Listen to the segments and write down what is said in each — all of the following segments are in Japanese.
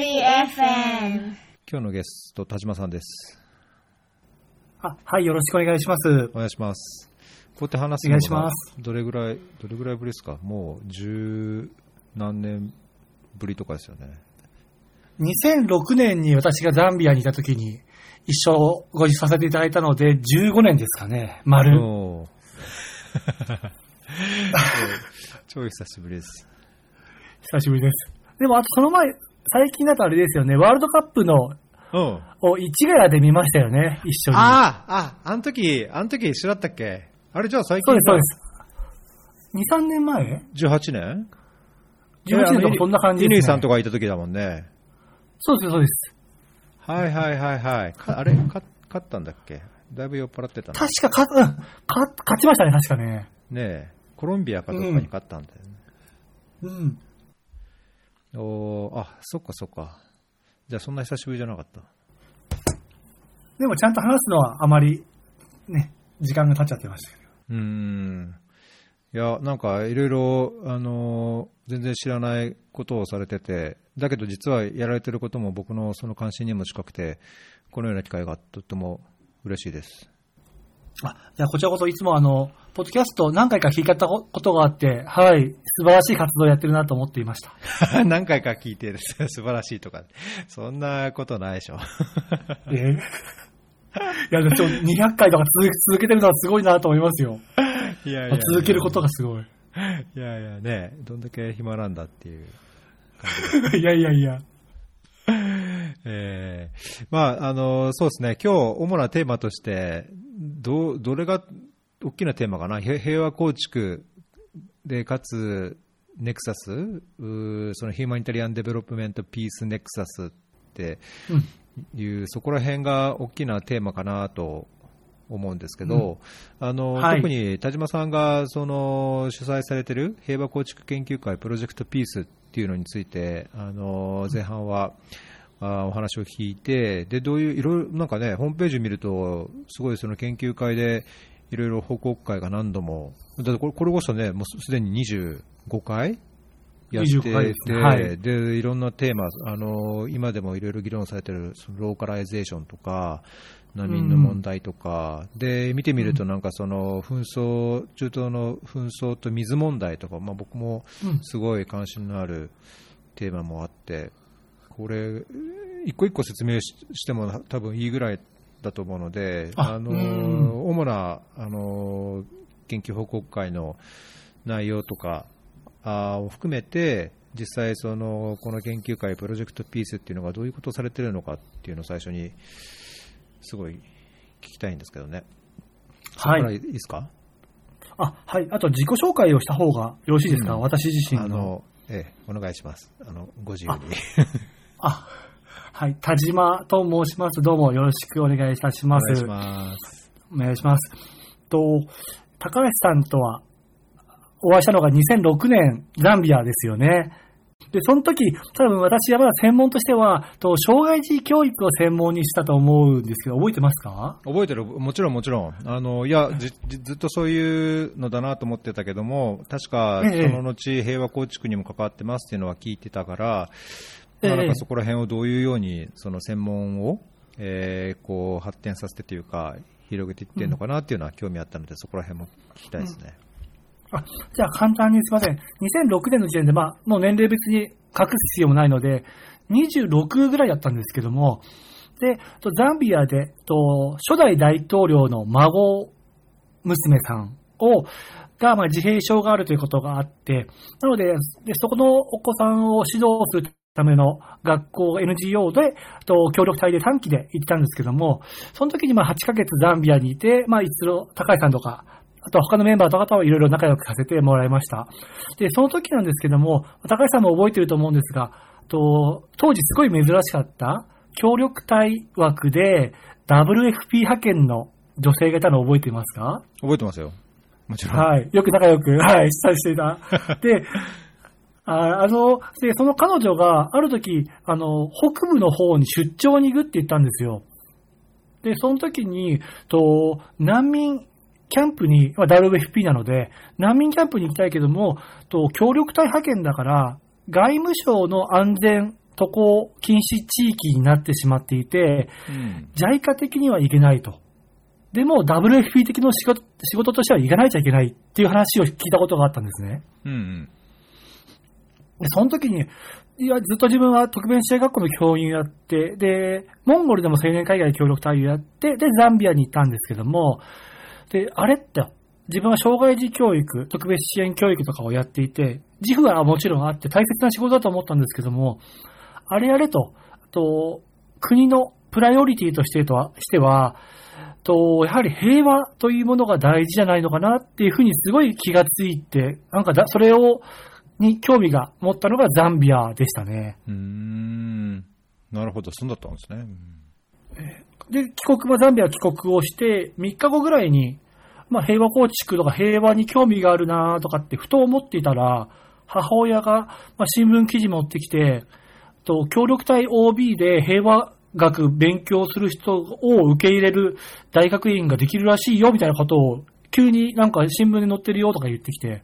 リ FM 今日のゲスト、田島さんです。あ、はい、よろしくお願いします。お願いします。こうやって話すのいしますどれぐらい、どれぐらいぶりですか？もう十何年ぶりとかですよね。2006年に私がザンビアにいた時に一緒ご一緒させていただいたので、15年ですかね、丸。超久しぶりです。久しぶりです。でも、あとその前、最近だとあれですよね、ワールドカップのうん。を市ヶ谷で見ましたよね、一緒に。ああ、あ、あの時、あの時一緒だったっけ？あれじゃあ最近そうです、そうです。2、3年前？18年 ?18 年とかそんな感じです、ね。乾さんとかいた時だもんね。そうです、そうです。はいはいはいはい。かあれか勝ったんだっけ？だいぶ酔っ払ってたな。確か、か、うん、か、勝ちましたね、確かね。ねえ、コロンビアかどっかに勝ったんだよね。うん。おーあ、そっかそっか。じゃあそんな久しぶりじゃなかった。でもちゃんと話すのはあまり、ね、時間が経っちゃってましたけど。うーん。いや、なんかいろいろ、あのー全然知らないことをされてて、だけど実はやられてることも僕のその関心にも近くて、このような機会がとっても嬉しいです。あ、じゃあこちらこそいつもあの、ポッドキャスト何回か聞いたことがあって、はい、素晴らしい活動をやってるなと思っていました。何回か聞いてる 素晴らしいとか、そんなことないでしょ。え？ーいや、でも200回とか続けてるのはすごいなと思いますよ。いやいや続けることがすごい。いやいやね、どんだけ暇なんだっていう。いやいやいや。えーまあ、あの、そうですね、今日、主なテーマとして、どう、どれが大きなテーマかな、へ平和構築で、かつ、ネクサス、そのヒューマニタリアン・デベロップメント・ピース・ネクサスっていう、そこら辺が大きなテーマかなと思うんですけど、あのはい。特に田島さんがその主催されてる平和構築研究会プロジェクトピースっていうのについて、あの前半は、あお話を聞いて、で、どういう、いろいろ、なんかね、ホームページ見ると、すごいその研究会で、いろいろ報告会が何度も、だってこれこれこそね、もうすでに25回やって25回でて、すね。はい。で、いろんなテーマ、あの、今でもいろいろ議論されてる、そのローカライゼーションとか、難民の問題とか、で、見てみるとなんかその、紛争、中東の紛争と水問題とか、まあ僕もうん。すごい関心のあるテーマもあって、これ、一個一個説明ししても多分いいぐらいだと思うので、ああのうん主なあの研究報告会の内容とかを含めて、実際その、この研究会、プロジェクトピースっていうのがどういうことをされてるのかっていうのを最初に、すごい聞きたいんですけどね。はい。いいですか？あ、はい。あと自己紹介をした方がよろしいですか、うん私自身の。あの、ええ、お願いします。あの、ご自由に。あ、はい。田島と申します。どうもよろしくお願いいたします。お願いします。お願いします。と、高橋さんとはお会いしたのが2006年ザンビアですよね。で、その時、多分私はまだ専門としては、と障害児教育を専門にしたと思うんですけど、覚えてますか？覚えてる、もちろんもちろん。あの、いや、じじずっとそういうのだなと思ってたけども、確か、ええその後、平和構築にも関わってますっていうのは聞いてたから、ええまあなんかそこら辺をどういうように、その専門を、えーこう、発展させてというか、広げていってるのかなっていうのは興味あったので、そこら辺も聞きたいですね。あ、じゃあ簡単にすいません。2006年の時点で、まあ、もう年齢別に隠す必要もないので、26ぐらいだったんですけども、で、とザンビアで、と初代大統領の孫娘さんを、が、まあ、自閉症があるということがあって、なので、でそこのお子さんを指導するための学校 NGO で、と協力隊で短期で行ったんですけども、その時にまあ8ヶ月ザンビアにいて、まあ一度高井さんとか、あと他のメンバーとかとはいろいろ仲良くさせてもらいました。で、その時なんですけども、高橋さんも覚えてると思うんですが、と当時すごい珍しかった協力隊枠で WFP 派遣の女性がいたの覚えていますか？覚えてますよ。もちろん。はい。よく仲良く、はい、したりしていた。で、ああの、で、その彼女がある時、あの、北部の方に出張に行くって言ったんですよ。で、その時に、と、難民キャンプに、まあ、WFP なので、難民キャンプに行きたいけども、と、協力隊派遣だから、外務省の安全渡航禁止地域になってしまっていて、うん。JICA 的にはいけないと。でも WFP 的の仕事仕事としては行かないといけないっていう話を聞いたことがあったんですね。うんうん。で、その時に、いや、ずっと自分は特別支援学校の教員をやって、で、モンゴルでも青年海外協力隊をやって、で、ザンビアに行ったんですけども、で、あれって、自分は障害児教育、特別支援教育とかをやっていて、自負はもちろんあって大切な仕事だと思ったんですけども、あれあれと、と、国のプライオリティとしてとはしては、と、やはり平和というものが大事じゃないのかなっていうふうにすごい気がついて、なんかだ、それを、に興味が持ったのがザンビアでしたね。うーん。なるほど、そうだったんですね。で、帰国もザンビア帰国をして、3日後ぐらいに、まあ平和構築とか平和に興味があるなとかってふと思っていたら、母親が、まあ、新聞記事持ってきて、と協力隊 OB で平和学勉強する人を受け入れる大学院ができるらしいよみたいなことを急になんか新聞で載ってるよとか言ってきて、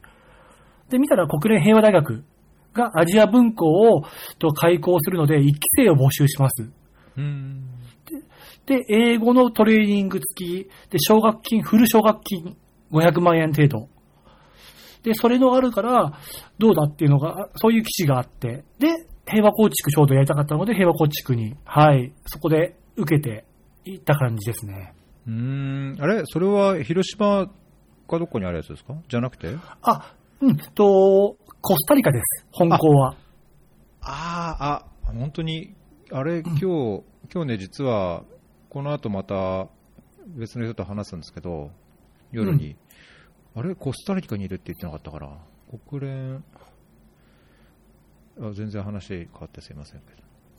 で、見たら国連平和大学がアジア文庫をと開講するので一期生を募集します。うん。で、英語のトレーニング付き、で、奨学金、フル奨学金500万円程度。で、それのあるから、どうだっていうのが、そういう記事があって、で、平和構築ちょうどやりたかったので、平和構築に、はい、そこで受けていった感じですね。うーん。あれ？それは広島かどこにあるやつですか？じゃなくて？あ、うん、と、コスタリカです、本校は。ああ、あ、本当に、あれ、今日、今日ね、実は、この後また別の人と話すんですけど、夜に、あれ、コスタリカにいるって言ってなかったから、国連、あ全然話変わってすいませんけ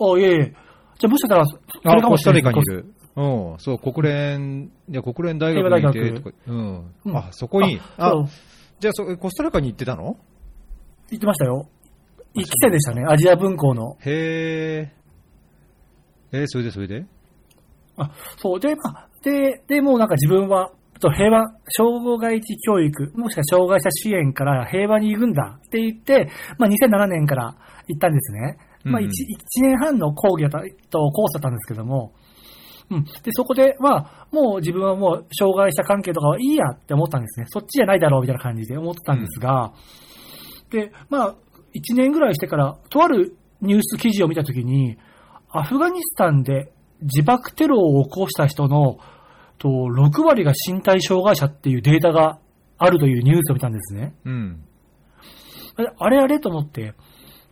おいえいえ。じゃあもしかしたら。あ、れかもコスタしれないリカにいる。うん、そう、国連、いや、国連大学にいて、とか、うん。うんあ、そこに、あそう、じゃあそ、コスタリカに行ってたの？言ってましたよ。一期生でしたね、アジア文校の。へえ。えー、それでそれで？あ、そう。で、まあ、で、で、もうなんか自分は、と平和、障害児教育、もしくは障害者支援から平和に行くんだって言って、まあ2007年から行ったんですね。まあうん 1, 一年半の講義だった、とコースだったんですけども、うん。で、そこで、まあ、もう自分はもう障害者関係とかはいいやって思ったんですね。そっちじゃないだろうみたいな感じで思ってたんですが、で、まあ、1年ぐらいしてから、とあるニュース記事を見たときに、アフガニスタンで自爆テロを起こした人のと6割が身体障害者っていうデータがあるというニュースを見たんですね。うん。あれあれと思って、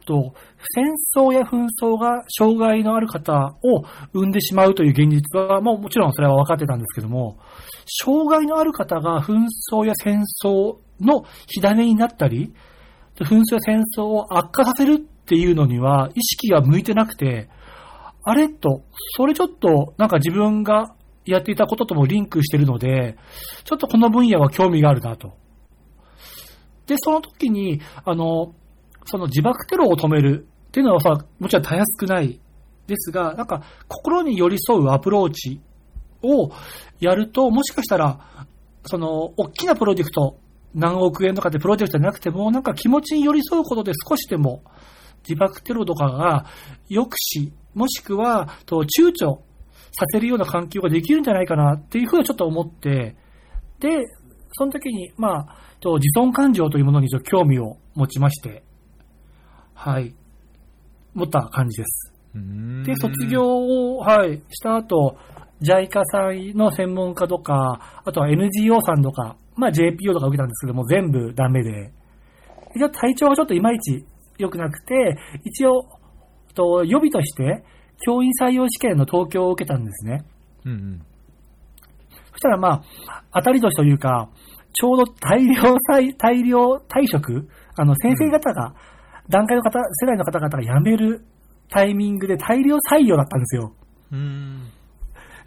と戦争や紛争が障害のある方を生んでしまうという現実は、もうもちろんそれは分かってたんですけども、障害のある方が紛争や戦争の火種になったり、紛争や戦争を悪化させるっていうのには意識が向いてなくて、あれと、それちょっとなんか自分がやっていたことともリンクしてるので、ちょっとこの分野は興味があるなと。で、その時に、あの、その自爆テロを止めるっていうのはさ、もちろんたやすくないですが、なんか心に寄り添うアプローチをやると、もしかしたら、その、大きなプロジェクト、何億円とかってプロジェクトじゃなくても、なんか気持ちに寄り添うことで少しでも自爆テロとかが抑止、もしくは、と躊躇させるような環境ができるんじゃないかなっていうふうにちょっと思って、で、その時に、まあ、と自尊感情というものにちょっと興味を持ちまして、はい、持った感じです。で、卒業を、はい、した後、JICA さんの専門家とか、あとは NGO さんとか、まあ JPO とか受けたんですけども、全部ダメで、一応体調がちょっといまいち良くなくて、一応、と予備として、教員採用試験の東京を受けたんですね。うんうん。そしたらまあ、当たり年というか、ちょうど大量再、大量退職、あの、先生方が、段階の方、世代の方々が辞めるタイミングで大量採用だったんですよ。うーん。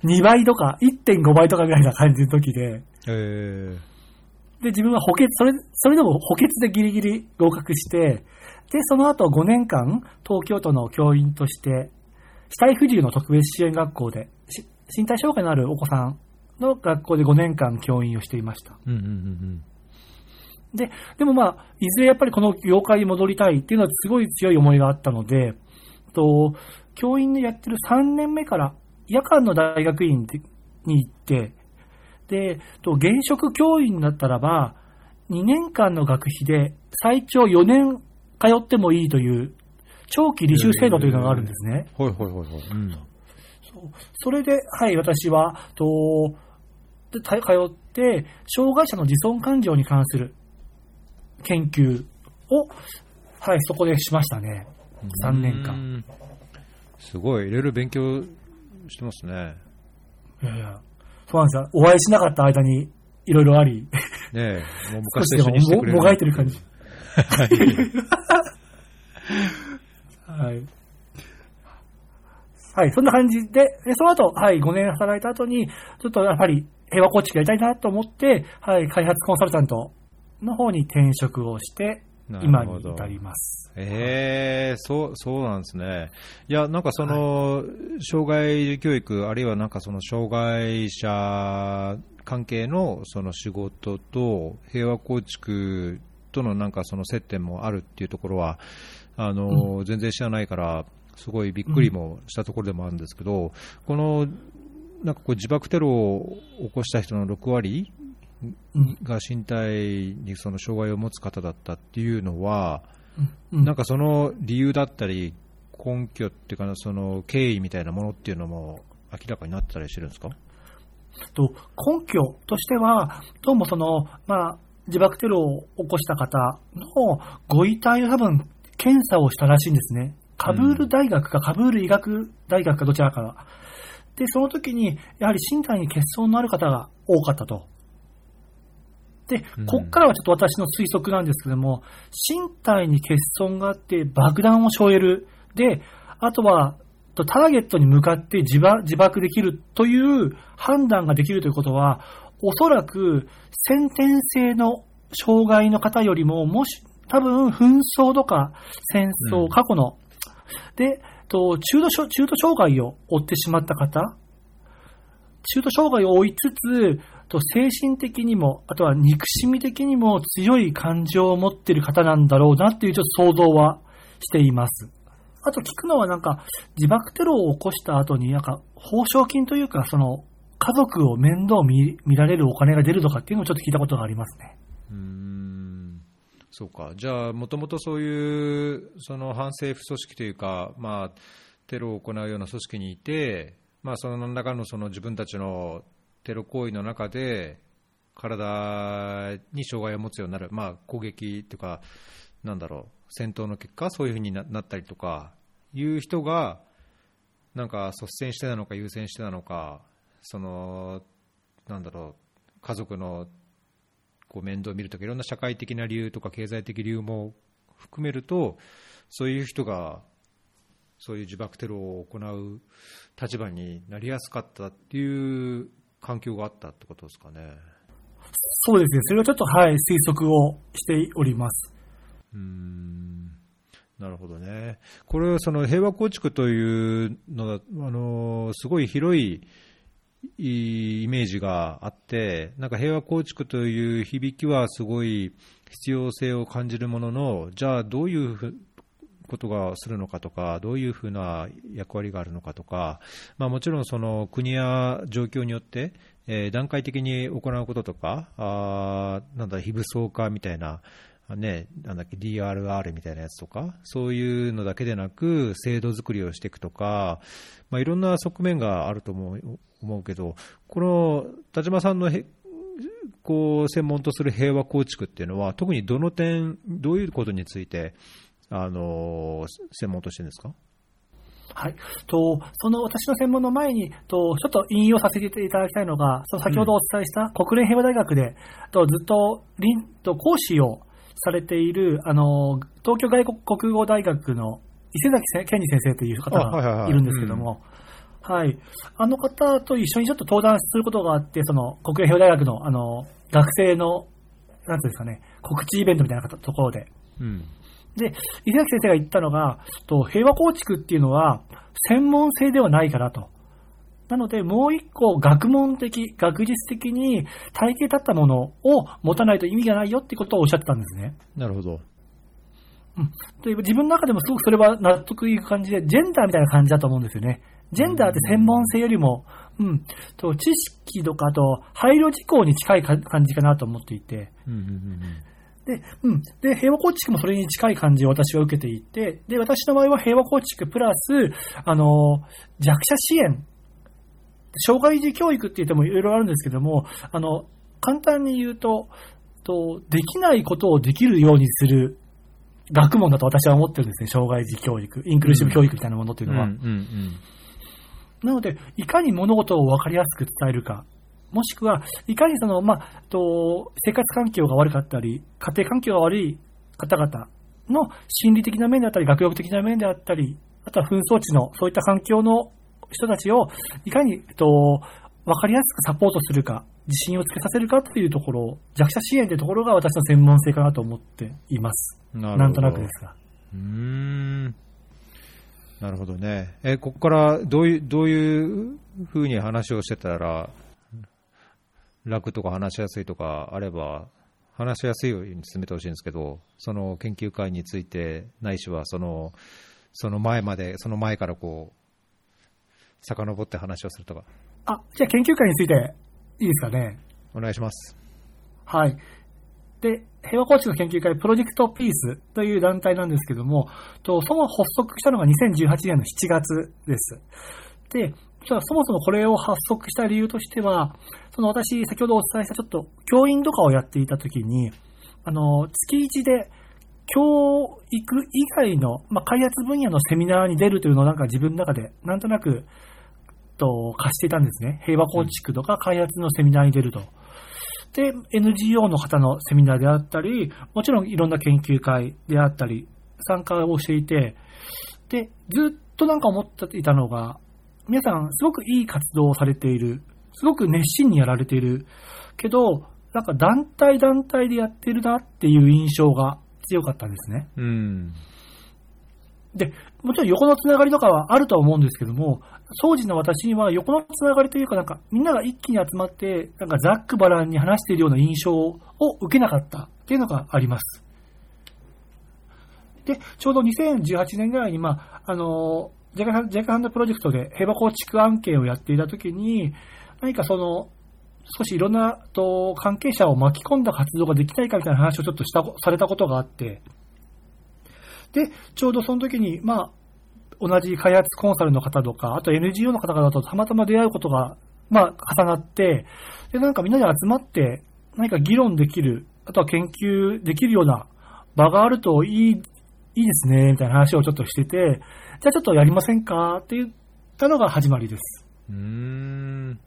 2倍とか1.5倍とかぐらいな感じの時で、えー。で、自分は補欠、それ、それでも補欠でギリギリ合格して、で、その後5年間、東京都の教員として、死体不自由の特別支援学校で、し身体障害のあるお子さんの学校で5年間教員をしていました。うんうんうんで、でもまあ、いずれやっぱりこの業界に戻りたいっていうのはすごい強い思いがあったので、と、教員でやってる3年目から夜間の大学院に行って、で、と現職教員だったらば、2年間の学費で最長4年通ってもいいという長期履修制度というのがあるんですね。はいはいはいはい。うん、それで、はい、私は、と、通って、障害者の自尊感情に関する研究を、はい、そこでしましたね。3年間。すごい、いろいろ勉強してますね。いやいや、そうなんですよ。お会いしなかった間に、いろいろあり。ねえ、もう昔と一緒にしてくれる。もがいてる感じ。はい。はい、そんな感じで、でその後、はい、5年働いた後に、ちょっとやっぱり平和構築やりたいなと思って、はい、開発コンサルタントの方に転職をして、今に至ります。ええー、そう、そうなんですね。いや、なんかその、はい、障害教育、あるいはなんかその障害者関係のその仕事と平和構築とのなんかその接点もあるっていうところは、あの、うん、全然知らないから、すごいびっくりもしたところでもあるんですけど、このなんかこう自爆テロを起こした人の6割が身体にその障害を持つ方だったっていうのは、なんかその理由だったり、根拠っていうか、その経緯みたいなものっていうのも明らかになってたりしてるんですか？と根拠としては、どうもその、まあ、自爆テロを起こした方のご遺体を多分検査をしたらしいんですね。カブール大学か、カブール医学大学かどちらかが。で、その時に、やはり身体に欠損のある方が多かったと。で、こっからはちょっと私の推測なんですけども、身体に欠損があって爆弾を背負える。で、あとは、ターゲットに向かって自爆できるという判断ができるということは、おそらく先天性の障害の方よりも、もし、多分紛争とか戦争、過去の。で、と中度中途障害を負ってしまった方、中途障害を負いつつ、と精神的にも、あとは憎しみ的にも強い感情を持っている方なんだろうなっていうちょっと想像はしています。あと聞くのはなんか、自爆テロを起こした後になんか、報奨金というか、その、家族を面倒見見られるお金が出るとかっていうのをちょっと聞いたことがありますね。うんそうか、じゃあ、もともとそういうその反政府組織というか、まあ、テロを行うような組織にいて、まあ、その何らかのその自分たちのテロ行為の中で、体に障害を持つようになる、まあ、攻撃というか、なんだろう、戦闘の結果、そういうふうになったりとか、いう人が、なんか率先してなのか、優先してなのか、その、なんだろう、家族のこう面倒を見るとかいろんな社会的な理由とか経済的理由も含めるとそういう人がそういう自爆テロを行う立場になりやすかったっていう環境があったってことですかね。そうですね、それはちょっと、はい、推測をしております。うんなるほどね。これはその平和構築というのが、あのすごい広いいイメージがあって、なんか平和構築という響きはすごい必要性を感じるものの、じゃあどういうことがするのかとか、どういうふうな役割があるのかとか、まあ、もちろんその国や状況によって、えー、段階的に行うこととか、あなんだ、非武装化みたいな、ね、なんだっけ、DRR みたいなやつとか、そういうのだけでなく、制度作りをしていくとか、まあ、いろんな側面があると思うけど、この田島さんのこう専門とする平和構築っていうのは、特にどの点、どういうことについて、あの専門としてですか？はい。と、その私の専門の前に、と、ちょっと引用させていただきたいのが、その先ほどお伝えした国連平和大学で、とずっと、と講師をされている、あの、東京外国国語大学の伊勢崎健二先生という方がいるんですけども、はい。あの方と一緒にちょっと登壇することがあって、その、国営平和大学の、あの、学生の、なんていうんですかね、告知イベントみたいなところで。うん。で、伊勢崎先生が言ったのが、と平和構築っていうのは、専門性ではないからと。なので、もう一個学問的、学術的に体系立ったものを持たないと意味がないよってことをおっしゃってたんですね。なるほど。で自分の中でもすごくそれは納得いく感じで、ジェンダーみたいな感じだと思うんですよね。ジェンダーって専門性よりも、うん、と知識とか、あと配慮事項に近いか感じかなと思っていて、うんうんうんで、うん。で、平和構築もそれに近い感じを私は受けていて、で、私の場合は平和構築プラス、あの、弱者支援、障害児教育って言ってもいろいろあるんですけども、あの、簡単に言うと、と、できないことをできるようにする学問だと私は思ってるんですね。障害児教育、インクルーシブ教育みたいなものっていうのは。なので、いかに物事を分かりやすく伝えるか、もしくは、いかにその、まあ、と、生活環境が悪かったり、家庭環境が悪い方々の心理的な面であったり、学力的な面であったり、あとは紛争地のそういった環境の人たちを、いかに、えっと、分かりやすくサポートするか、自信をつけさせるかというところ、弱者支援というところが私の専門性かなと思っています。うん。なんとなくですが。うーん。なるほどね。え、ここからどういう、どういうふうに話をしてたら、楽とか話しやすいとかあれば、話しやすいように進めてほしいんですけど、その研究会について、ないしはその、その前まで、その前からこう、遡って話をするとか、あ、じゃあ研究会についていいですかね？お願いします。はい。で、平和構築の研究会、プロジェクトピースという団体なんですけども、とその発足したのが2018年の7月です。で、そもそもこれを発足した理由としては、その私、先ほどお伝えしたちょっと教員とかをやっていたときに、あの、月1で教育以外の、まあ、開発分野のセミナーに出るというのをなんか自分の中でなんとなくと貸していたんですね。平和構築とか開発のセミナーに出ると。で、NGO の方のセミナーであったり、もちろんいろんな研究会であったり、参加をしていて、で、ずっとなんか思っていたのが、皆さんすごくいい活動をされている、すごく熱心にやられている、けど、なんか団体団体でやってるなっていう印象が強かったんですね。うん。で、もちろん横のつながりとかはあるとは思うんですけども、当時の私には横のつながりというか、なんかみんなが一気に集まって、なんかざっくばらんに話しているような印象を受けなかったっていうのがあります。で、ちょうど2018年ぐらいに、まあ、あの、ジャカジャカハンドプロジェクトで平和構築案件をやっていたときに、何かその、少しいろんなと関係者を巻き込んだ活動ができないかみたいな話をちょっとしたされたことがあって、で、ちょうどその時に、まあ、同じ開発コンサルの方とか、あと NGO の方々とたまたま出会うことが、まあ、重なって、で、なんかみんなで集まって、何か議論できる、あとは研究できるような場があるといい、いいですね、みたいな話をちょっとしてて、じゃあちょっとやりませんかって言ったのが始まりです。うーん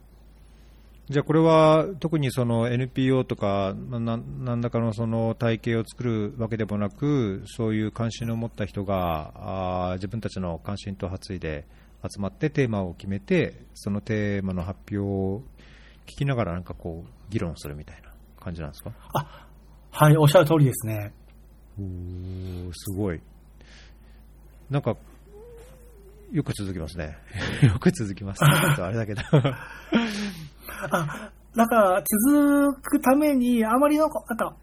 じゃあこれは特にその NPO とか何らかのその体系を作るわけでもなくそういう関心を持った人があー自分たちの関心と発意で集まってテーマを決めてそのテーマの発表を聞きながらなんかこう議論するみたいな感じなんですか？はい、おっしゃる通りですね。すごい。なんかよく続きますね。よく続きます。あれだけど。あ、だから続くために、あまりなんか、なんか、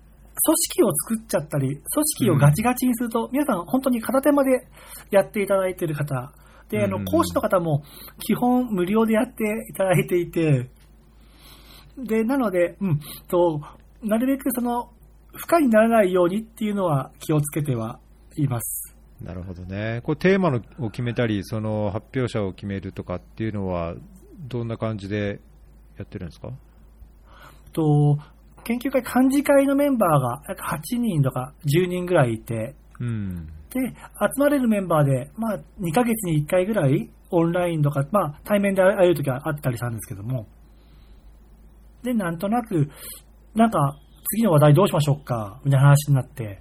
組織を作っちゃったり、組織をガチガチにすると、皆さん本当に片手までやっていただいている方、で、あの、うん。うん講師の方も基本無料でやっていただいていて、で、なので、うん、と、なるべくその、負荷にならないようにっていうのは気をつけてはいます。なるほどね。こうテーマのを決めたり、その発表者を決めるとかっていうのは、どんな感じでやってるんですか？と、研究会幹事会のメンバーが約8人とか10人ぐらいいて、うん。で、集まれるメンバーで、まあ、2ヶ月に1回ぐらい、オンラインとか、まあ、対面で会えるときはあったりしたんですけども、で、なんとなく、なんか、次の話題どうしましょうか、みたいな話になって、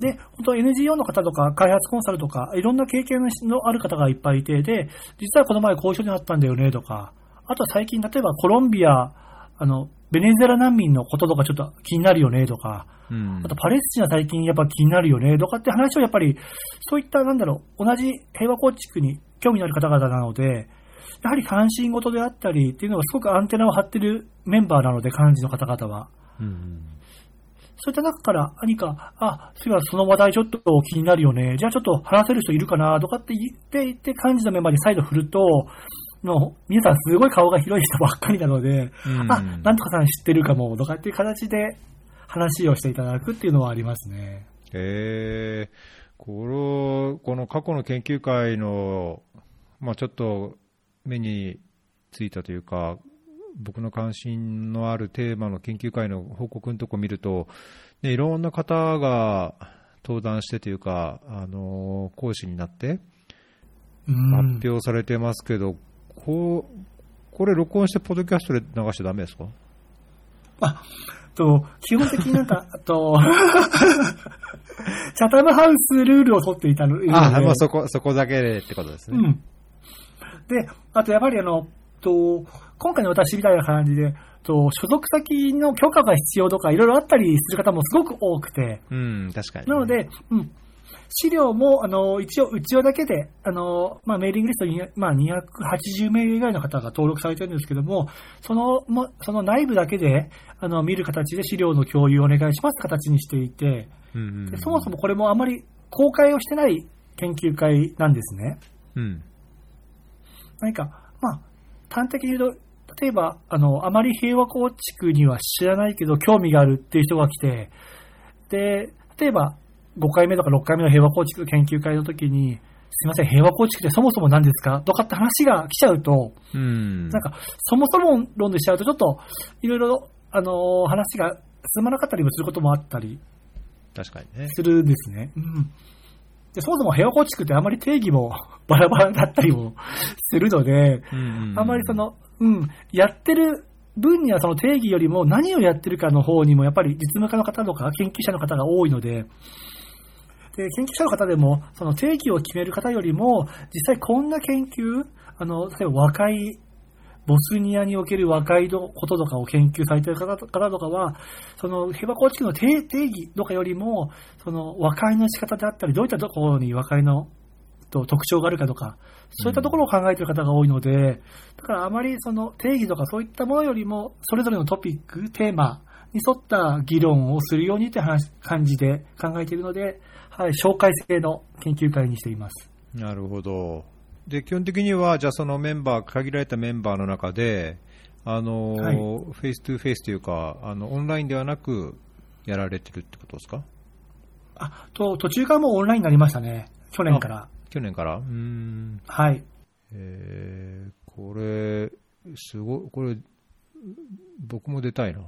で、本当 NGO の方とか、開発コンサルとか、いろんな経験のある方がいっぱいいて、で、実はこの前交渉になったんだよね、とか、あとは最近、例えばコロンビア、あの、ベネズエラ難民のこととかちょっと気になるよね、とか、うん。うんあとパレスチナ最近やっぱ気になるよねとかって話をやっぱり、そういったなんだろう、同じ平和構築に興味のある方々なので、やはり関心事であったりっていうのがすごくアンテナを張ってるメンバーなので、幹事の方々は。うんそういった中から何か、あ、そういえばその話題ちょっと気になるよね。じゃあちょっと話せる人いるかなとかって言って言って幹事のメンバーに再度振ると、の皆さんすごい顔が広い人ばっかりなので、うんあ、なんとかさん知ってるかもとかっていう形で話をしていただくっていうのはありますね。えー、この、この過去の研究会の、まあちょっと目についたというか、僕の関心のあるテーマの研究会の報告のとこ見ると、ね、いろんな方が登壇してというか、あの講師になってうん発表されてますけど、こうこれ、録音して、ポッドキャストで流しちゃだめですか？あ、と、基本的になんか、あと、チャタムハウスルールを取っていたので、あ、まあ、そこ、そこだけでってことですね。うん。で、あとやっぱりあの、と、今回の私みたいな感じで、と、所属先の許可が必要とかいろいろあったりする方もすごく多くて、うん、確かに。なの、で、うん。資料も、あの、一応、うちわだけで、あの、まあ、メーリングリストに、まあ、280名ぐらいの方が登録されてるんですけども、その、もその内部だけで、あの、見る形で資料の共有をお願いします形にしていて、うんうんうんでそもそもこれもあまり公開をしてない研究会なんですね。うん。何か、まあ、端的に言うと、例えば、あの、あまり平和構築には知らないけど、興味があるっていう人が来て、で、例えば、5回目とか6回目の平和構築研究会の時に、すいません、平和構築ってそもそも何ですか？とかって話が来ちゃうと、うん。なんか、そもそも論でしちゃうと、ちょっと、いろいろ、あの話が進まなかったりもすることもあったり確かにね。するんですね。うん。で、そもそも平和構築ってあまり定義も バラバラだったりもするので、うんあまりそ、の、うん、やってる分にはその定義よりも何をやってるかの方にもやっぱり実務家の方とか研究者の方が多いので、で研究者の方でもその定義を決める方よりも実際こんな研究、あの、例えば和解、ボスニアにおける和解のこととかを研究されている方とかは、その平和構築の定義とかよりも、その和解の仕方であったり、どういったところに和解のと特徴があるかとか、そういったところを考えている方が多いので、だからあまりその定義とかそういったものよりも、それぞれのトピック、テーマに沿った議論をするようにという話感じで考えているので、はい、紹介制の研究会にしています。なるほど。で、基本的には、じゃあそのメンバー、限られたメンバーの中で、あの、はい face to face というか、あの、オンラインではなく、やられてるってことですか？あ、と、途中からもうオンラインになりましたね。去年から。去年から？うーん。はい。えー、これ、すごい、これ、僕も出たいな。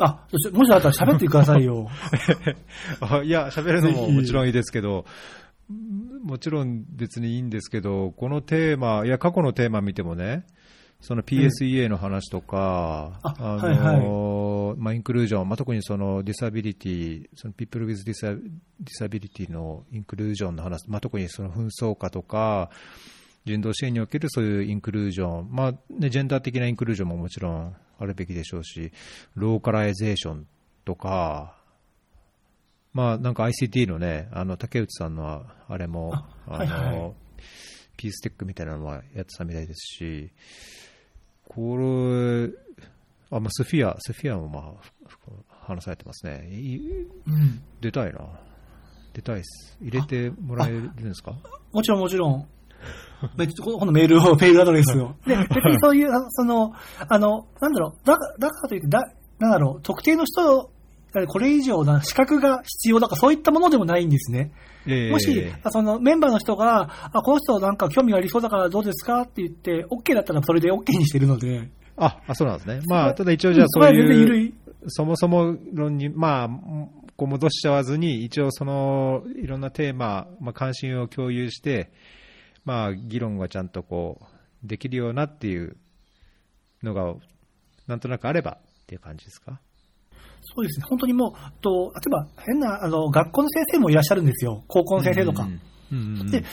あ、もしあったら喋ってくださいよ。あ いや、喋るのももちろんいいですけど、もちろん別にいいんですけど、このテーマ、いや、過去のテーマ見てもね、その PSEA の話とか、ああはいの、まあ、インクルージョン、まあ、特にそのディサビリティ、その People with Disa- Disability のインクルージョンの話、まあ、特にその紛争化とか、人道支援におけるそういうインクルージョン、まあね、ジェンダー的なインクルージョンももちろんあるべきでしょうし、ローカライゼーションとか、まあなんか ICT のね、あの竹内さんのあれも、ああはいはいの、 peace tech みたいなのはやってたみたいですし、これ、あ、まあ、スフィア、スフィアもまあ、ふ話されてますね。いうん。出たいな。出たいです。入れてもらえるんですか？もちろんもちろん。このメールを、メールアドレスを。で、別にそういう、あその、あの、なんだろう、だだからといって、だ、なんだろう、特定の人、これ以上な資格が必要だかそういったものでもないんですね。ええもし、あそのメンバーの人が、あ、この人なんか興味ありそうだからどうですかって言って、OK だったらそれで OK にしてるので。あ、あ、そうなんですね。まあ、ただ一応じゃあそういう、い。そもそも論に、まあ、こう戻しちゃわずに、一応その、いろんなテーマ、まあ、関心を共有して、まあ、議論がちゃんとこう、できるようなっていうのが、なんとなくあればっていう感じですか？そうですね。本当にもう、と例えば変な、あの、学校の先生もいらっしゃるんですよ。高校の先生とか。うんうんうんで、で、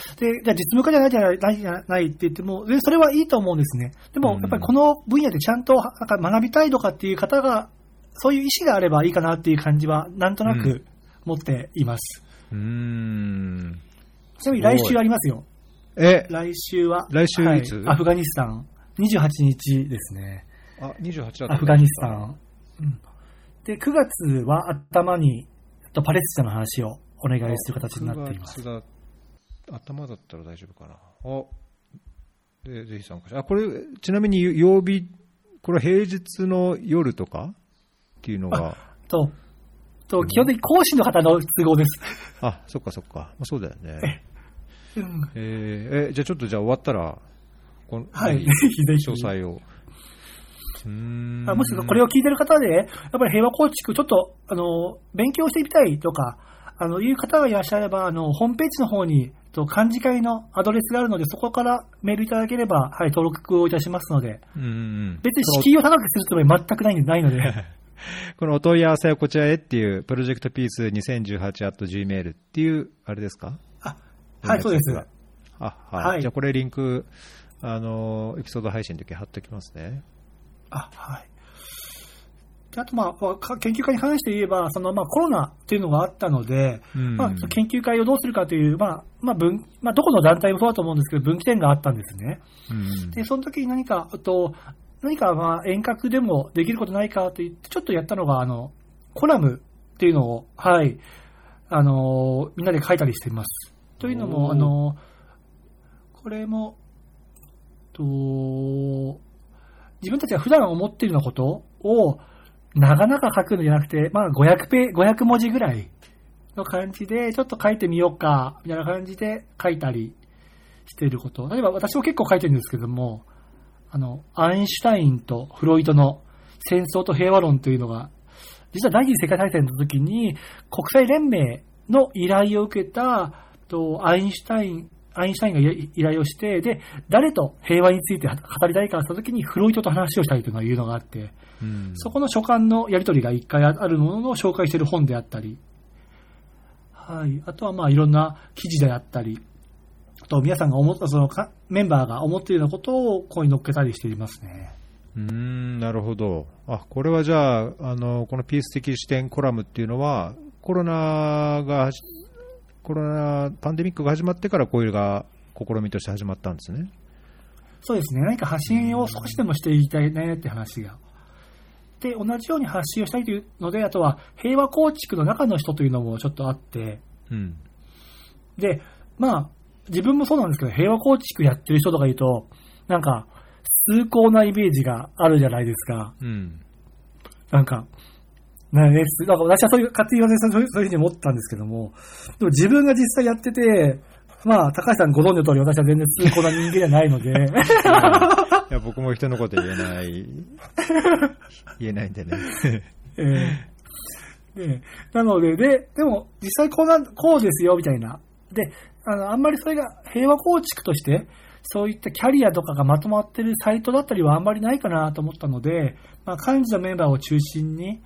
じゃあ実務家じゃないじゃないないじゃないって言っても、でそれはいいと思うんですね。でも、うんやっぱりこの分野でちゃんとなんか学びたいとかっていう方が、そういう意思があればいいかなっていう感じは、なんとなうんく持っています。うーん。ちなみに来週ありますよ。え、来週は。来週はいつアフガニスタン。28日ですね。あ、28だったアフガニスタン。うんで、9月は頭に、とパレスチナの話をお願いする形になっています。9月だ頭だったら大丈夫かな。あでぜひ参加して。あ、これ、ちなみに曜日、これ平日の夜とか？っていうのが、と、と、基本的に講師の方の都合です。あ、そっかそっか。まあ、そうだよね。うんえーえ、じゃあちょっとじゃあ終わったら、このはい。ぜ何ひぜひ。詳細を。もしこれを聞いてる方で、やっぱり平和構築、ちょっと、あの、勉強してみたいとか、あの、いう方がいらっしゃれば、あの、ホームページの方に、と漢字会のアドレスがあるので、そこからメールいただければ、はい、登録をいたしますので、うん別に敷居を高くするつもり全くないないので、このお問い合わせはこちらへっていう、プロジェクトピース 2018.gmail っていう、あれですか？あ、はい、そうです。あ、はい。はい。じゃあこれリンク、あの、エピソード配信の時貼っておきますね。あ、はい。であと、まあ、か研究会に関して言えば、その、まあ、コロナっていうのがあったので、うんまあ、研究会をどうするかという、まあ、まあ、分、まあ、どこの団体もそうだと思うんですけど、分岐点があったんですね。うんで、その時に何か、あと、何か、まあ、遠隔でもできることないかと言って、ちょっとやったのが、あの、コラムっていうのを、はい、あの、みんなで書いたりしています。というのも、あの、これも、と、自分たちが普段思っているようなことを、長々書くのじゃなくて、まあ、500ペ、500文字ぐらいの感じで、ちょっと書いてみようか、みたいな感じで書いたりしていること。例えば私も結構書いてるんですけども、あの、アインシュタインとフロイトの戦争と平和論というのが、実は第二次世界大戦の時に国際連盟の依頼を受けた、とアインシュタイン、アインシュタインが依依頼をして、で、誰と平和について語りたいかした時にフロイトと話をしたいというのがいうのがあって、うんそこの書簡のやり取りが一回あるものを紹介している本であったり、はい。あとはまあいろんな記事であったり、あと皆さんが思った、そのかメンバーが思っているようなことをここに載っけたりしていますね。うーん、なるほど。あ、これはじゃあ、あの、このピース的視点コラムっていうのは、コロナが、コロナ、パンデミックが始まってからこういうのが試みとして始まったんですね。そうですね。何か発信を少しでもしていきたいねって話が。で、同じように発信をしたいというので、あとは平和構築の中の人というのもちょっとあって、うん。で、まあ、自分もそうなんですけど、平和構築やってる人とかいると、なんか、崇高なイメージがあるじゃないですか。うん。なんか、なんかね、なんか私はそういう、勝手に言わせてそういうふうに思ったんですけども、でも自分が実際やってて、まあ、高橋さんご存知の通り、私は全然崇高な人間じゃないので、いや、僕も人のこと言えない、言えないんでね。ええでなので、で、でも、実際こうな、こうですよ、みたいな。で、あの、あんまりそれが平和構築として、そういったキャリアとかがまとまってるサイトだったりはあんまりないかなと思ったので、まあ、幹事のメンバーを中心に、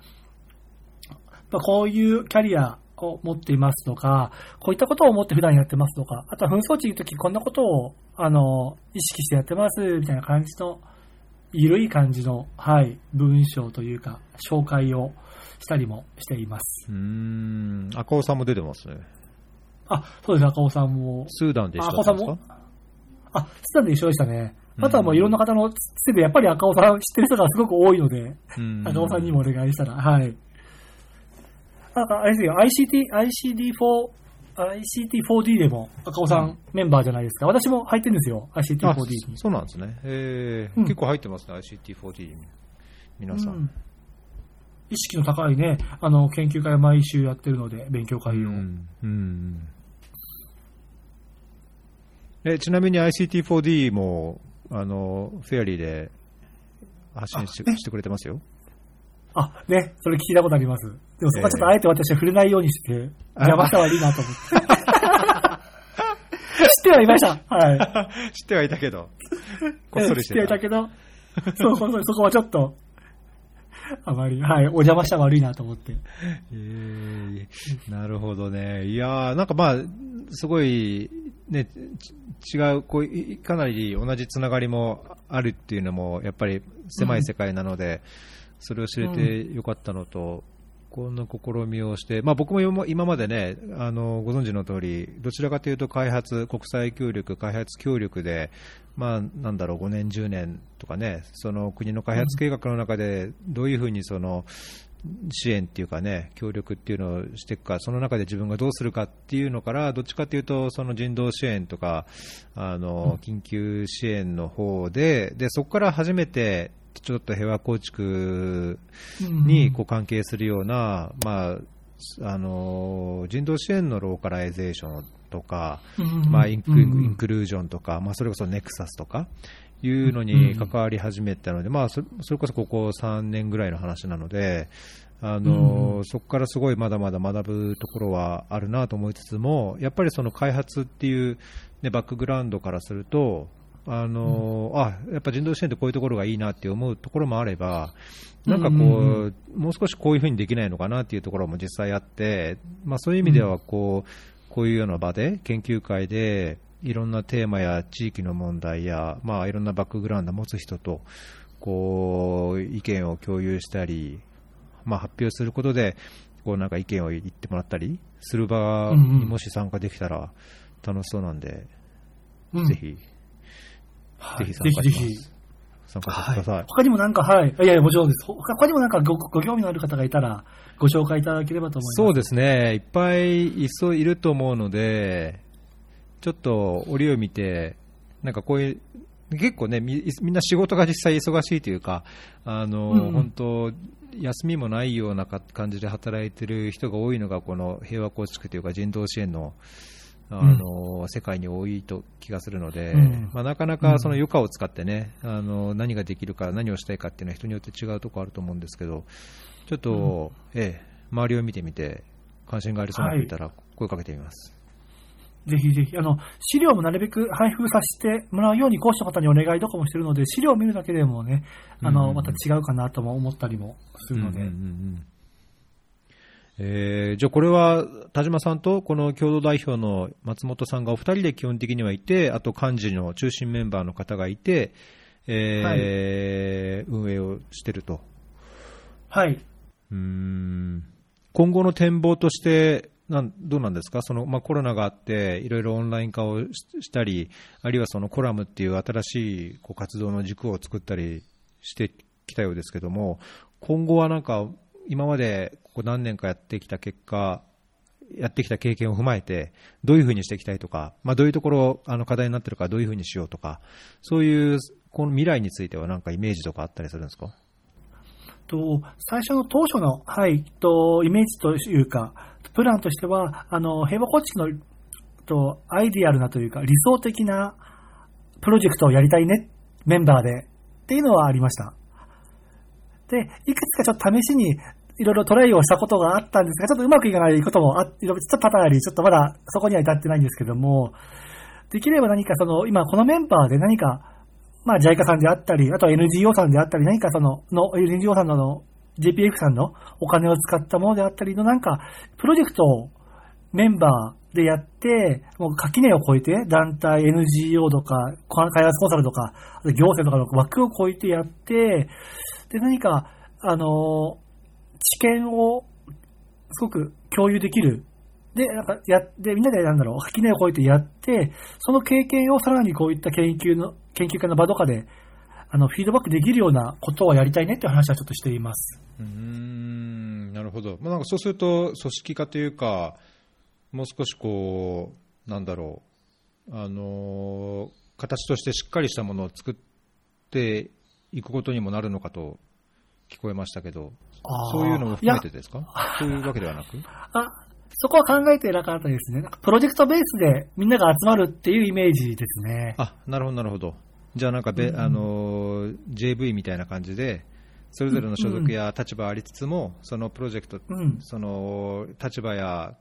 まあ、こういうキャリアを持っていますとか、こういったことを思って普段やってますとか、あとは紛争地にいるときこんなことを、あの、意識してやってます、みたいな感じの、ゆるい感じの、はい、文章というか、紹介をしたりもしています。うーん。赤尾さんも出てますね。あ、そうです、赤尾さんも。スーダンで一あ緒だったか？あ、スタンで一緒でしたね。うんあとはもういろんな方のつてで、やっぱり赤尾さん知ってる人がすごく多いので、うん赤尾さんにもお願いしたら、はい。あれですよ、ICT、ICD4、ICT4D でも赤尾さんメンバーじゃないですか。私も入ってるんですよ、あ ICT4D に。そうなんですね。えーうん結構入ってますね、ICT40 に。皆さん。うん意識の高いね、あの、研究会を毎週やってるので、勉強会を。うんうんえちなみに ICT4D もあのフェアリーで発信しあねしてくれてますよ。あ、ね、それ聞いたことあります。でもそこはちょっとあえて私は触れないようにして、邪魔したはいいなと思って。知ってはいました。はい。知ってはいたけど、こっそりし知ってはいてた。たけど、そうそうそう、そこはちょっと、あまり、はい、お邪魔したら悪いなと思って。えーなるほどね。いやーなんかまあ、すごい、ね、ち違う、こういかなり同じつながりもあるっていうのも、やっぱり狭い世界なので、それを知れてよかったのと、この試みをして、まあ、僕も今今までねあの、ご存知の通り、どちらかというと開発、国際協力、開発協力で、まあ、なんだろう、5年、10年とかね、その国の開発計画の中で、どういうふうにその支援っていうかね、協力っていうのをしていくか、その中で自分がどうするかっていうのから、どっちかっていうと、その人道支援とか、あの緊急支援の方で、でそこから初めて、ちょっと平和構築にこう関係するような、まあ、あの人道支援のローカライゼーションとか、まあ、インクインクルージョンとか、まあ、それこそネクサスとかいうのに関わり始めたので、まあ、それこそここ3年ぐらいの話なので、あのそこからすごいまだまだ学ぶところはあるなと思いつつも、やっぱりその開発っていう、ね、バックグラウンドからすると、あのー、あやっぱ人道支援ってこういうところがいいなって思うところもあれば、なんかこう、うんうんもう少しこういうふうにできないのかなっていうところも実際あって、まあ、そういう意味ではこう、こういうような場で、研究会で、いろんなテーマや地域の問題や、まあ、いろんなバックグラウンドを持つ人とこう意見を共有したり、まあ、発表することでこうなんか意見を言ってもらったりする場にもし参加できたら楽しそうなんで、うん。うん、ぜひぜひ参加します。参加してください。はい、他にもなんか、はい。いやいや、もちろんです。他にもなんかごご興味のある方がいたら、ご紹介いただければと思います。そうですね。いっぱいいそういると思うので、ちょっと折を見て、なんかこういう、結構ねみ、みんな仕事が実際忙しいというか、あの、うん、本当、休みもないような感じで働いてる人が多いのが、この平和構築というか人道支援のあの、うん、世界に多いと気がするので、うん、まあ、なかなかその余暇を使ってね、あの何ができるか、何をしたいかっていうのは人によって違うところあると思うんですけど、ちょっと、うん、ええ、周りを見てみて、関心がありそうな人いたら声かけてみます。はい、ぜひぜひ、あの、資料もなるべく配布させてもらうように講師の方にお願いとかもしてるので、資料を見るだけでもね、あの、また違うかなとも思ったりもするので、うんうんうんえー、じゃあこれは田島さんとこの共同代表の松本さんがお二人で基本的にはいて、あと幹事の中心メンバーの方がいて、えー、はい、運営をしてると。はい。うん今後の展望としてなんどうなんですか、そのまあ、コロナがあって、いろいろオンライン化をしたり、あるいはそのコラムっていう新しいこう活動の軸を作ったりしてきたようですけども、今後はなんか、今までここ何年かやってきた結果、やってきた経験を踏まえて、どういうふうにしていきたいとか、まあ、どういうところ、あの課題になってるか、どういうふうにしようとか、そういうこの未来については、なんかイメージとかあったりするんですか？と最初の当初の、はい、とイメージというか、プランとしては、あの平和構築のとアイディアルなというか、理想的なプロジェクトをやりたいね、メンバーでっていうのはありました。で、いくつかちょっと試しにいろいろトライをしたことがあったんですが、ちょっとうまくいかないこともあって、ちょっとパターンあり、ちょっとまだそこには至ってないんですけども、できれば何かその、今このメンバーで何か、まあ JICA さんであったり、あとは NGO さんであったり、何かその、の NGO さんの JPF さんのお金を使ったものであったりのなんか、プロジェクトをメンバーでやって、もう垣根を越えて、団体、NGO とか、開発コンサルとか、行政とかの枠を越えてやって、で、何か、あの、知見をすごく共有できる。で、なんかやで、みんなでなんだろう、垣根を越えてやって、その経験をさらにこういった研究の、研究会の場とかで、あの、フィードバックできるようなことをやりたいねっていう話はちょっとしています。うん、なるほど。まあ、なんかそうすると、組織化というか、もう少しこう、なんだろう、あの、形としてしっかりしたものを作っていくことにもなるのかと聞こえましたけど、そういうのも含めてですか？そういうわけではなく？あそこは考えてなかったですね。プロジェクトベースでみんなが集まるっていうイメージですね。あ、なるほど、なるほど。じゃあなんかべ、うん、あの、JV みたいな感じで、それぞれの所属や立場ありつつも、そのプロジェクト、うん、その立場や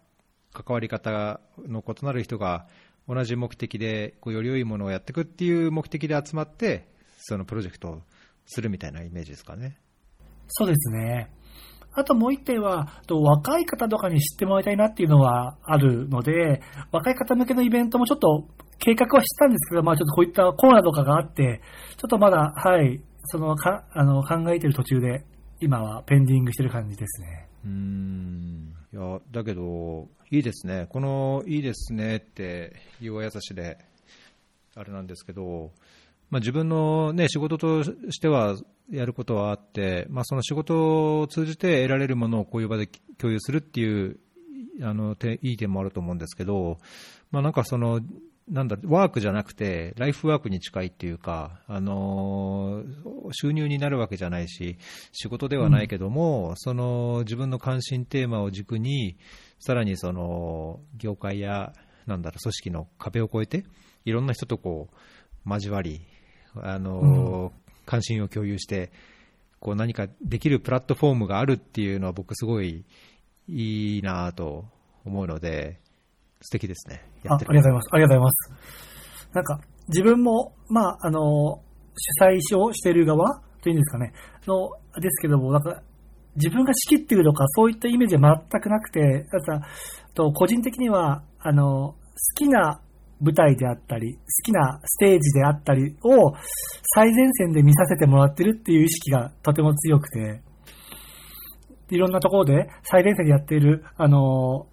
関わり方の異なる人が同じ目的でこうより良いものをやっていくっていう目的で集まって、そのプロジェクトをするみたいなイメージですかね。そうですね。あともう一点は、若い方とかに知ってもらいたいなっていうのはあるので、若い方向けのイベントもちょっと計画はしてたんですけど、まあちょっとこういったコーナーとかがあって、ちょっとまだ、はい、そのかあの考えてる途中で、今はペンディングしてる感じですね。うんいやだけど、いいですね、このいいですねって、言うは優しで、あれなんですけど、まあ、自分の、ね、仕事としてはやることはあって、まあ、その仕事を通じて得られるものをこういう場で共有するっていうあのいい点もあると思うんですけど、まあ、なんかそのなんだワークじゃなくて、ライフワークに近いっていうか、あの収入になるわけじゃないし、仕事ではないけども、うん、その自分の関心テーマを軸に、さらにその業界やなんだろう組織の壁を越えて、いろんな人とこう交わり、あの、うん、関心を共有して、こう何かできるプラットフォームがあるっていうのは僕すごいいいなと思うので、素敵ですね。あありがとうございます。ありがとうございます。なんか、自分も、まあ、あの、主催をしている側というんですかね、の、ですけども、なんか、自分が仕切っているとか、そういったイメージは全くなくて、ただ、と個人的には、あの、好きな舞台であったり、好きなステージであったりを最前線で見させてもらってるっていう意識がとても強くて、いろんなところで最前線でやっている、あの、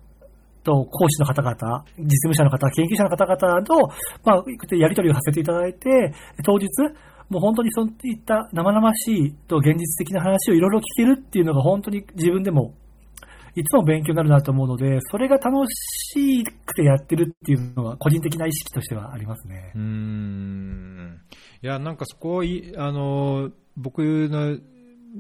と、講師の方々、実務者の方、研究者の方々と、まあ、やり取りをさせていただいて、当日、もう本当にそういった生々しいと現実的な話をいろいろ聞けるっていうのが本当に自分でもいつも勉強になるなと思うので、それが楽しくてやってるっていうのは、個人的な意識としてはありますね。うん。いや、なんかそこあの僕の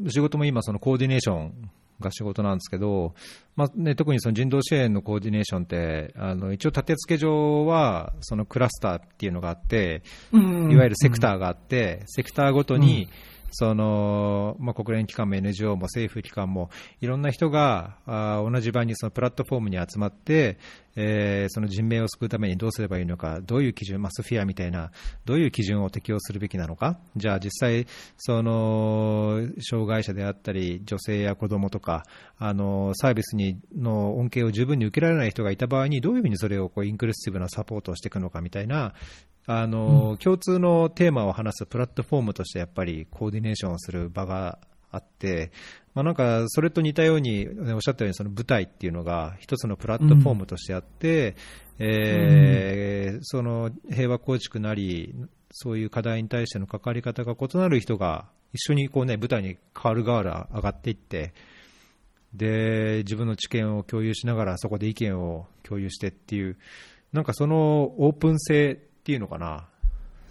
仕事も今、そのコーディネーションが仕事なんですけど、まあね、特にその人道支援のコーディネーションって、あの一応、立て付け上はそのクラスターっていうのがあって、いわゆるセクターがあって、セクターごとに、その、まあ、国連機関も NGO も政府機関もいろんな人があ同じ場にそのプラットフォームに集まって、えー、その人命を救うためにどうすればいいのか、どういう基準、マスフィアみたいな、どういう基準を適用するべきなのか、じゃあ実際、その障害者であったり、女性や子供とか、あのサービスにの恩恵を十分に受けられない人がいた場合に、どういうふうにそれをこうインクルーシブなサポートをしていくのかみたいな、あの、うん、共通のテーマを話すプラットフォームとしてやっぱりコーディネーションをする場があって、まあ、なんかそれと似たように、おっしゃったようにその舞台っていうのが一つのプラットフォームとしてあって、うん、えー、その平和構築なり、そういう課題に対しての関わり方が異なる人が一緒にこう、ね、舞台に変わる変わる上がっていって、で自分の知見を共有しながらそこで意見を共有してっていう、なんかそのオープン性っていうのかな、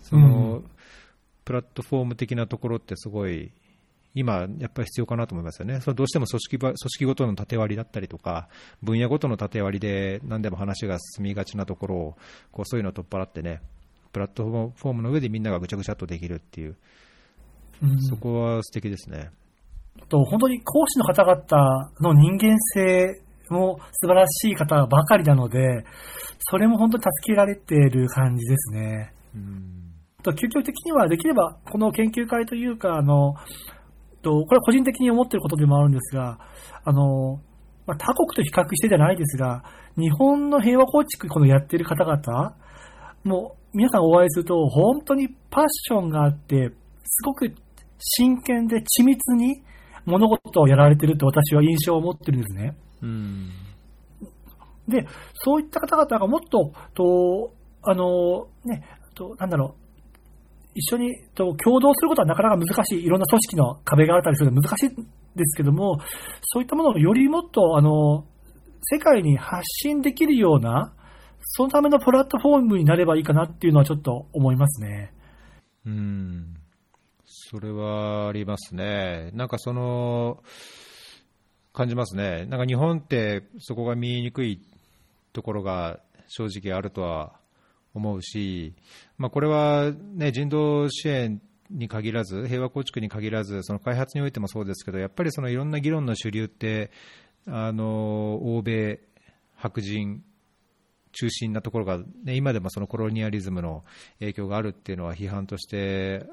その、うん、プラットフォーム的なところってすごい、今、やっぱり必要かなと思いますよね。そのどうしても組織組織ごとの縦割りだったりとか、分野ごとの縦割りで何でも話が進みがちなところを、こうそういうのを取っ払ってね、プラットフォームの上でみんながぐちゃぐちゃっとできるっていう、うん、そこは素敵ですね。と本当に講師の方々の人間性も素晴らしい方ばかりなので、それも本当に助けられている感じですね。うんと究極的にはできれば、この研究会というか、あの、とこれは個人的に思っていることでもあるんですが、あの、まあ、他国と比較してじゃないですが、日本の平和構築、このやってる方々、もう皆さんお会いすると、本当にパッションがあって、すごく真剣で緻密に物事をやられてるって私は印象を持ってるんですね。で、そういった方々がもっと、と、あの、ね、と、なんだろう、一緒にと共同することはなかなか難しい、いろんな組織の壁があったりするので難しいんですけども、そういったものをよりもっと、あの、世界に発信できるような、そのためのプラットフォームになればいいかなっていうのはちょっと思いますね。うん。それはありますね。なんかその、感じますね。なんか日本ってそこが見えにくいところが正直あるとは思うし、まあ、これは、ね、人道支援に限らず、平和構築に限らず、その開発においてもそうですけど、やっぱりそのいろんな議論の主流って、あの欧米、白人中心なところが、ね、今でもそのコロニアリズムの影響があるっていうのは批判として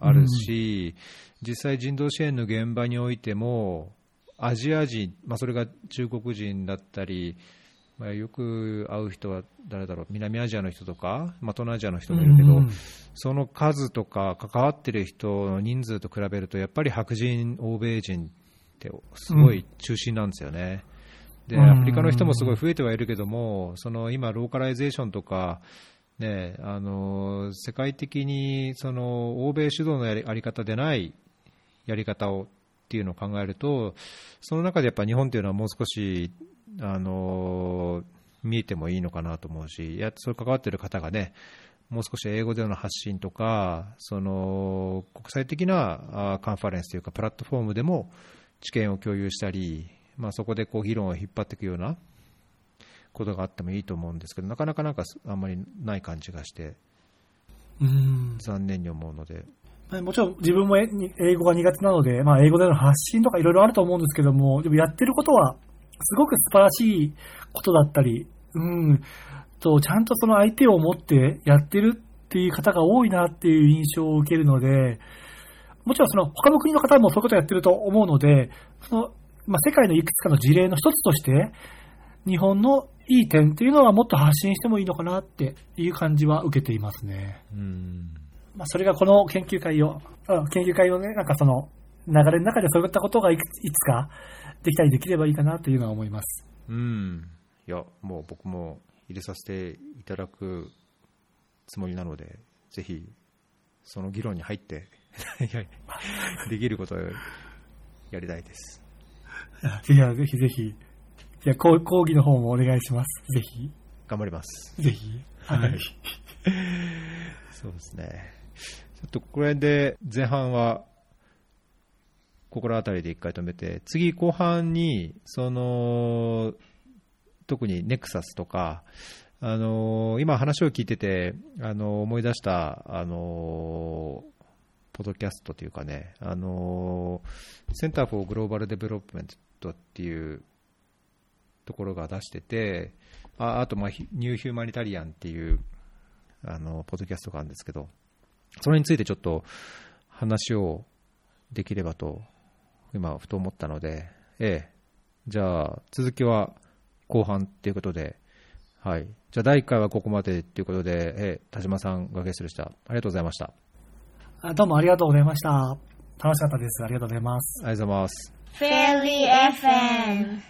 あるし、うん、実際、人道支援の現場においても、アジア人、まあ、それが中国人だったり、まあ、よく会う人は誰だろう、南アジアの人とか、まあ、東南アジアの人もいるけど、うんうん、その数とか関わってる人の人数と比べると、やっぱり白人、欧米人ってすごい中心なんですよね。で、アフリカの人もすごい増えてはいるけども、その今、ローカライゼーションとか、ね、あの世界的にその欧米主導のやりあり方でないやり方をっていうのを考えると、その中でやっぱ日本っていうのはもう少し、あの見えてもいいのかなと思うし、やそれ関わっている方がね、もう少し英語での発信とか、その国際的なカンファレンスというか、プラットフォームでも知見を共有したり、まあ、そこでこう議論を引っ張っていくようなことがあってもいいと思うんですけど、なかなかなんかあんまりない感じがして、残念に思うので。もちろん自分も英語が苦手なので、まあ、英語での発信とかいろいろあると思うんですけども、でもやってることはすごく素晴らしいことだったり、うん、と、ちゃんとその相手を持ってやってるっていう方が多いなっていう印象を受けるので、もちろんその他の国の方もそういうことをやってると思うので、その、まあ、世界のいくつかの事例の一つとして、日本のいい点っていうのはもっと発信してもいいのかなっていう感じは受けていますね。うんまあ、それがこの研究会を、研究会をね、なんかその流れの中でそういったことがいつかできたりできればいいかなというのは思います。うん。いや、もう僕も入れさせていただくつもりなので、ぜひ、その議論に入って できることをやりたいです。いや、ぜひぜひ。じゃ講義の方もお願いします。ぜひ。頑張ります。ぜひ。はい。そうですね。ちょっとこれで前半は心当たりで一回止めて、次後半に、その、特にネクサスとか、あの今話を聞いてて、あの思い出した、あのポドキャストというかね、あのセンターフォーグローバルデベロップメントっていうところが出してて、ああと、まあ、ニューヒューマニタリアンっていうあのポッドキャストがあるんですけど、それについてちょっと話をできればと、今、ふと思ったので、ええ、じゃあ、続きは後半ということで、はい。じゃあ、第1回はここまでということで、え田島さんがゲストでした。ありがとうございました。あどうもありがとうございました。楽しかったです。ありがとうございます。ありがとうございます。Fairly FM